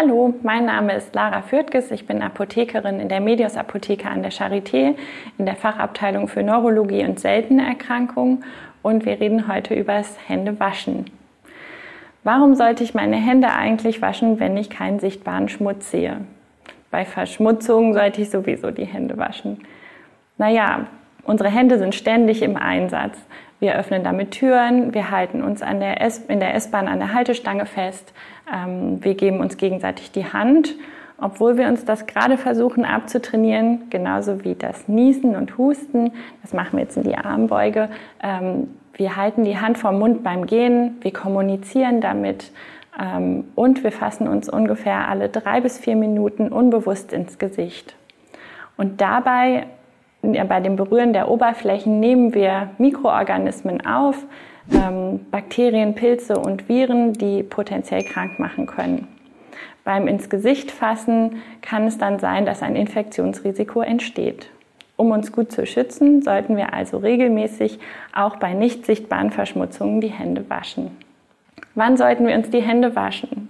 Hallo, mein Name ist Lara Fürtges. Ich bin Apothekerin in der Medios Apotheke an der Charité in der Fachabteilung für Neurologie und seltene Erkrankungen und wir reden heute über das Händewaschen. Warum sollte ich meine Hände eigentlich waschen, wenn ich keinen sichtbaren Schmutz sehe? Bei Verschmutzung sollte ich sowieso die Hände waschen. Naja, unsere Hände sind ständig im Einsatz. Wir öffnen damit Türen, wir halten uns an der in der S-Bahn an der Haltestange fest, ähm, wir geben uns gegenseitig die Hand, obwohl wir uns das gerade versuchen abzutrainieren, genauso wie das Niesen und Husten. Das machen wir jetzt in die Armbeuge. Ähm, wir halten die Hand vom Mund beim Gehen, wir kommunizieren damit ähm, und wir fassen uns ungefähr alle drei bis vier Minuten unbewusst ins Gesicht. Und dabei bei dem Berühren der Oberflächen nehmen wir Mikroorganismen auf, ähm, Bakterien, Pilze und Viren, die potenziell krank machen können. Beim ins Gesicht fassen kann es dann sein, dass ein Infektionsrisiko entsteht. Um uns gut zu schützen, sollten wir also regelmäßig auch bei nicht sichtbaren Verschmutzungen die Hände waschen. Wann sollten wir uns die Hände waschen?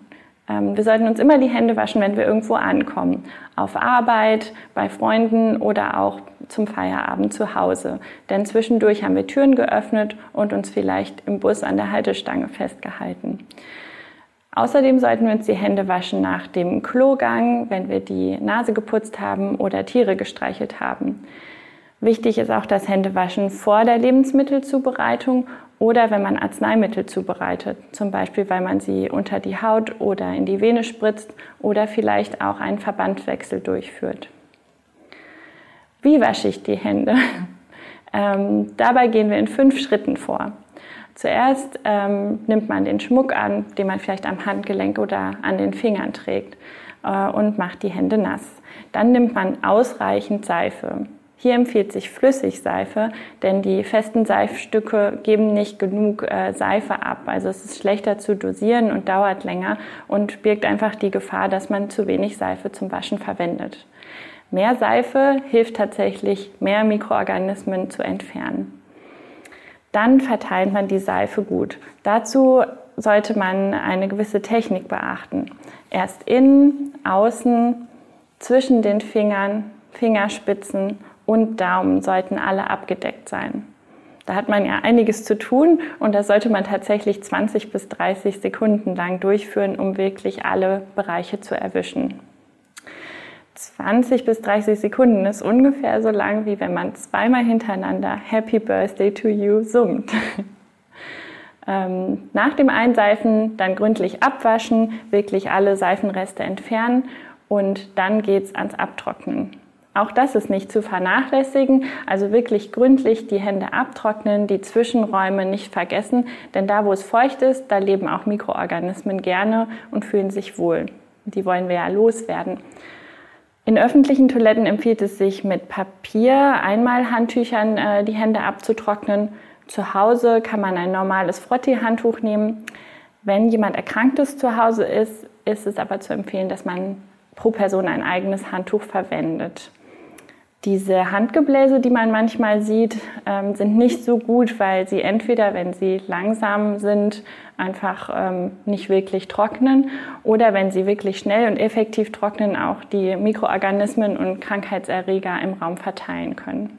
Ähm, wir sollten uns immer die Hände waschen, wenn wir irgendwo ankommen. Auf Arbeit, bei Freunden oder auch zum Feierabend zu Hause. Denn zwischendurch haben wir Türen geöffnet und uns vielleicht im Bus an der Haltestange festgehalten. Außerdem sollten wir uns die Hände waschen nach dem Klogang, wenn wir die Nase geputzt haben oder Tiere gestreichelt haben. Wichtig ist auch das Händewaschen vor der Lebensmittelzubereitung oder wenn man Arzneimittel zubereitet, zum Beispiel weil man sie unter die Haut oder in die Vene spritzt oder vielleicht auch einen Verbandwechsel durchführt. Wie wasche ich die Hände? Ähm, dabei gehen wir in fünf Schritten vor. Zuerst ähm, nimmt man den Schmuck an, den man vielleicht am Handgelenk oder an den Fingern trägt äh, und macht die Hände nass. Dann nimmt man ausreichend Seife. Hier empfiehlt sich Flüssigseife, denn die festen Seifstücke geben nicht genug äh, Seife ab. Also es ist schlechter zu dosieren und dauert länger und birgt einfach die Gefahr, dass man zu wenig Seife zum Waschen verwendet. Mehr Seife hilft tatsächlich, mehr Mikroorganismen zu entfernen. Dann verteilt man die Seife gut. Dazu sollte man eine gewisse Technik beachten. Erst innen, außen, zwischen den Fingern, Fingerspitzen und Daumen sollten alle abgedeckt sein. Da hat man ja einiges zu tun und das sollte man tatsächlich 20 bis 30 Sekunden lang durchführen, um wirklich alle Bereiche zu erwischen. 20 bis 30 Sekunden ist ungefähr so lang, wie wenn man zweimal hintereinander Happy Birthday to You summt. Ähm, nach dem Einseifen dann gründlich abwaschen, wirklich alle Seifenreste entfernen und dann geht's ans Abtrocknen. Auch das ist nicht zu vernachlässigen, also wirklich gründlich die Hände abtrocknen, die Zwischenräume nicht vergessen, denn da, wo es feucht ist, da leben auch Mikroorganismen gerne und fühlen sich wohl. Die wollen wir ja loswerden. In öffentlichen Toiletten empfiehlt es sich mit Papier, Einmalhandtüchern äh, die Hände abzutrocknen. Zu Hause kann man ein normales Frottee-Handtuch nehmen. Wenn jemand Erkranktes zu Hause ist, ist es aber zu empfehlen, dass man pro Person ein eigenes Handtuch verwendet. Diese Handgebläse, die man manchmal sieht, ähm, sind nicht so gut, weil sie entweder, wenn sie langsam sind, einfach ähm, nicht wirklich trocknen oder wenn sie wirklich schnell und effektiv trocknen, auch die Mikroorganismen und Krankheitserreger im Raum verteilen können.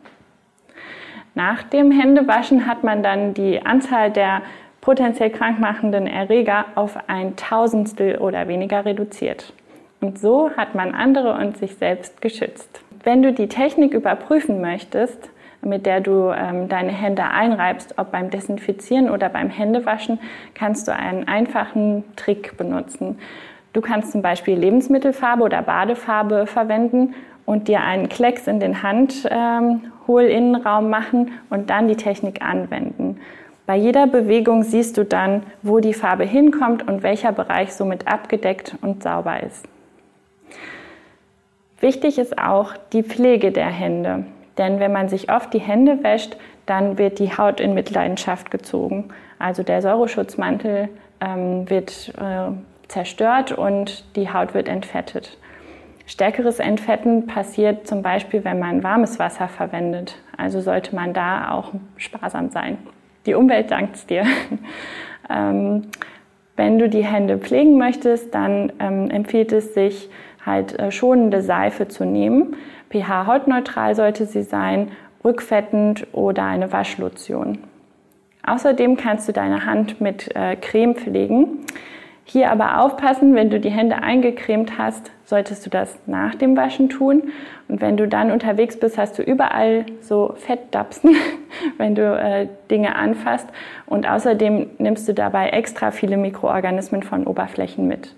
Nach dem Händewaschen hat man dann die Anzahl der potenziell krankmachenden Erreger auf ein Tausendstel oder weniger reduziert. Und so hat man andere und sich selbst geschützt. Wenn du die Technik überprüfen möchtest, mit der du ähm, deine Hände einreibst, ob beim Desinfizieren oder beim Händewaschen, kannst du einen einfachen Trick benutzen. Du kannst zum Beispiel Lebensmittelfarbe oder Badefarbe verwenden und dir einen Klecks in den Handhohlinnenraum ähm, machen und dann die Technik anwenden. Bei jeder Bewegung siehst du dann, wo die Farbe hinkommt und welcher Bereich somit abgedeckt und sauber ist. Wichtig ist auch die Pflege der Hände. Denn wenn man sich oft die Hände wäscht, dann wird die Haut in Mitleidenschaft gezogen. Also der Säureschutzmantel ähm, wird äh, zerstört und die Haut wird entfettet. Stärkeres Entfetten passiert zum Beispiel, wenn man warmes Wasser verwendet. Also sollte man da auch sparsam sein. Die Umwelt dankt es dir. ähm, Wenn du die Hände pflegen möchtest, dann ähm, empfiehlt es sich, halt schonende Seife zu nehmen. pH-hautneutral sollte sie sein, rückfettend oder eine Waschlotion. Außerdem kannst du deine Hand mit äh, Creme pflegen. Hier aber aufpassen, wenn du die Hände eingecremt hast, solltest du das nach dem Waschen tun. Und wenn du dann unterwegs bist, hast du überall so Fettdapsen, wenn du äh, Dinge anfasst. Und außerdem nimmst du dabei extra viele Mikroorganismen von Oberflächen mit.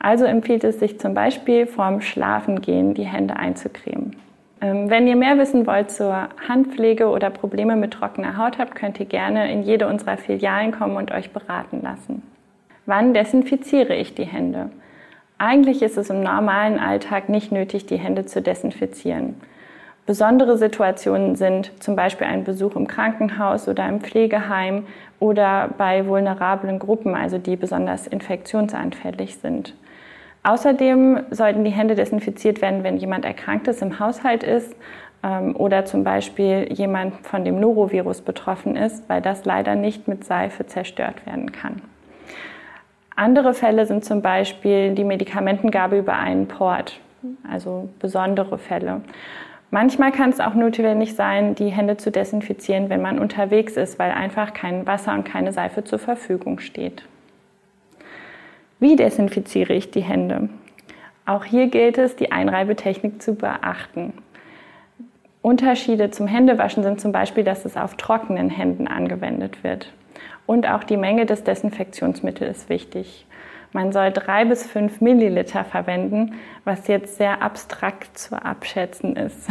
Also empfiehlt es sich zum Beispiel vorm Schlafengehen die Hände einzucremen. Ähm, wenn ihr mehr wissen wollt zur Handpflege oder Probleme mit trockener Haut habt, könnt ihr gerne in jede unserer Filialen kommen und euch beraten lassen. Wann desinfiziere ich die Hände? Eigentlich ist es im normalen Alltag nicht nötig, die Hände zu desinfizieren. Besondere Situationen sind zum Beispiel ein Besuch im Krankenhaus oder im Pflegeheim oder bei vulnerablen Gruppen, also die besonders infektionsanfällig sind. Außerdem sollten die Hände desinfiziert werden, wenn jemand Erkranktes im Haushalt ist ähm, oder zum Beispiel jemand von dem Norovirus betroffen ist, weil das leider nicht mit Seife zerstört werden kann. Andere Fälle sind zum Beispiel die Medikamentengabe über einen Port, also besondere Fälle. Manchmal kann es auch notwendig sein, die Hände zu desinfizieren, wenn man unterwegs ist, weil einfach kein Wasser und keine Seife zur Verfügung steht. Wie desinfiziere ich die Hände? Auch hier gilt es, die Einreibetechnik zu beachten. Unterschiede zum Händewaschen sind zum Beispiel, dass es auf trockenen Händen angewendet wird. Und auch die Menge des Desinfektionsmittels ist wichtig. Man soll drei bis fünf Milliliter verwenden, was jetzt sehr abstrakt zu abschätzen ist.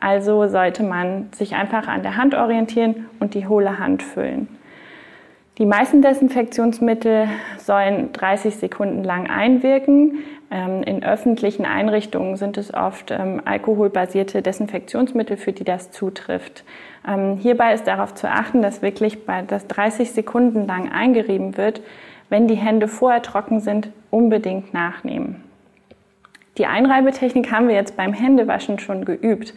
Also sollte man sich einfach an der Hand orientieren und die hohle Hand füllen. Die meisten Desinfektionsmittel sollen 30 Sekunden lang einwirken. Ähm, in öffentlichen Einrichtungen sind es oft ähm, alkoholbasierte Desinfektionsmittel, für die das zutrifft. Ähm, hierbei ist darauf zu achten, dass wirklich bei das 30 Sekunden lang eingerieben wird, wenn die Hände vorher trocken sind, unbedingt nachnehmen. Die Einreibetechnik haben wir jetzt beim Händewaschen schon geübt.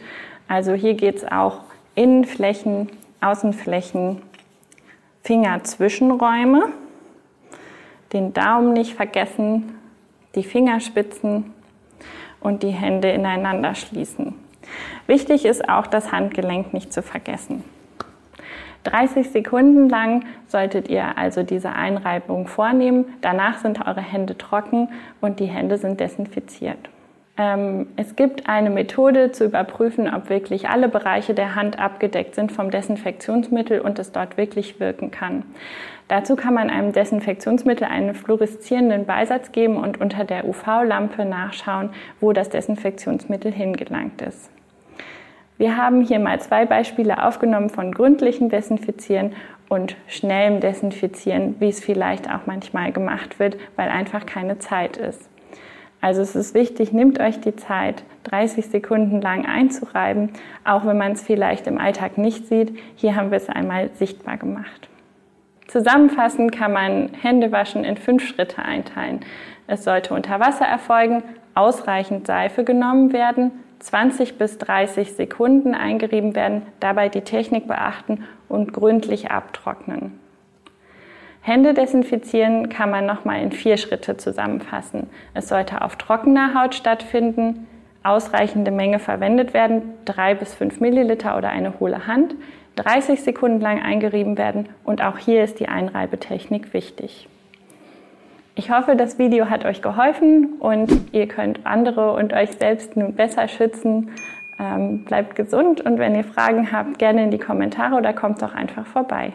Also hier geht es auch Innenflächen, Außenflächen, Fingerzwischenräume, den Daumen nicht vergessen, die Fingerspitzen und die Hände ineinander schließen. Wichtig ist auch das Handgelenk nicht zu vergessen. 30 Sekunden lang solltet ihr also diese Einreibung vornehmen. Danach sind eure Hände trocken und die Hände sind desinfiziert. Ähm, es gibt eine Methode zu überprüfen, ob wirklich alle Bereiche der Hand abgedeckt sind vom Desinfektionsmittel und es dort wirklich wirken kann. Dazu kann man einem Desinfektionsmittel einen fluoreszierenden Beisatz geben und unter der UV-Lampe nachschauen, wo das Desinfektionsmittel hingelangt ist. Wir haben hier mal zwei Beispiele aufgenommen von gründlichen Desinfizieren und schnellem Desinfizieren, wie es vielleicht auch manchmal gemacht wird, weil einfach keine Zeit ist. Also es ist wichtig, nehmt euch die Zeit, 30 Sekunden lang einzureiben, auch wenn man es vielleicht im Alltag nicht sieht. Hier haben wir es einmal sichtbar gemacht. Zusammenfassend kann man Händewaschen in fünf Schritte einteilen. Es sollte unter Wasser erfolgen, ausreichend Seife genommen werden, 20 bis 30 Sekunden eingerieben werden, dabei die Technik beachten und gründlich abtrocknen. Hände desinfizieren kann man nochmal in vier Schritte zusammenfassen. Es sollte auf trockener Haut stattfinden, ausreichende Menge verwendet werden, drei bis fünf Milliliter oder eine hohle Hand, 30 Sekunden lang eingerieben werden und auch hier ist die Einreibetechnik wichtig. Ich hoffe, das Video hat euch geholfen und ihr könnt andere und euch selbst nun besser schützen. Ähm, bleibt gesund und wenn ihr Fragen habt, gerne in die Kommentare oder kommt doch einfach vorbei.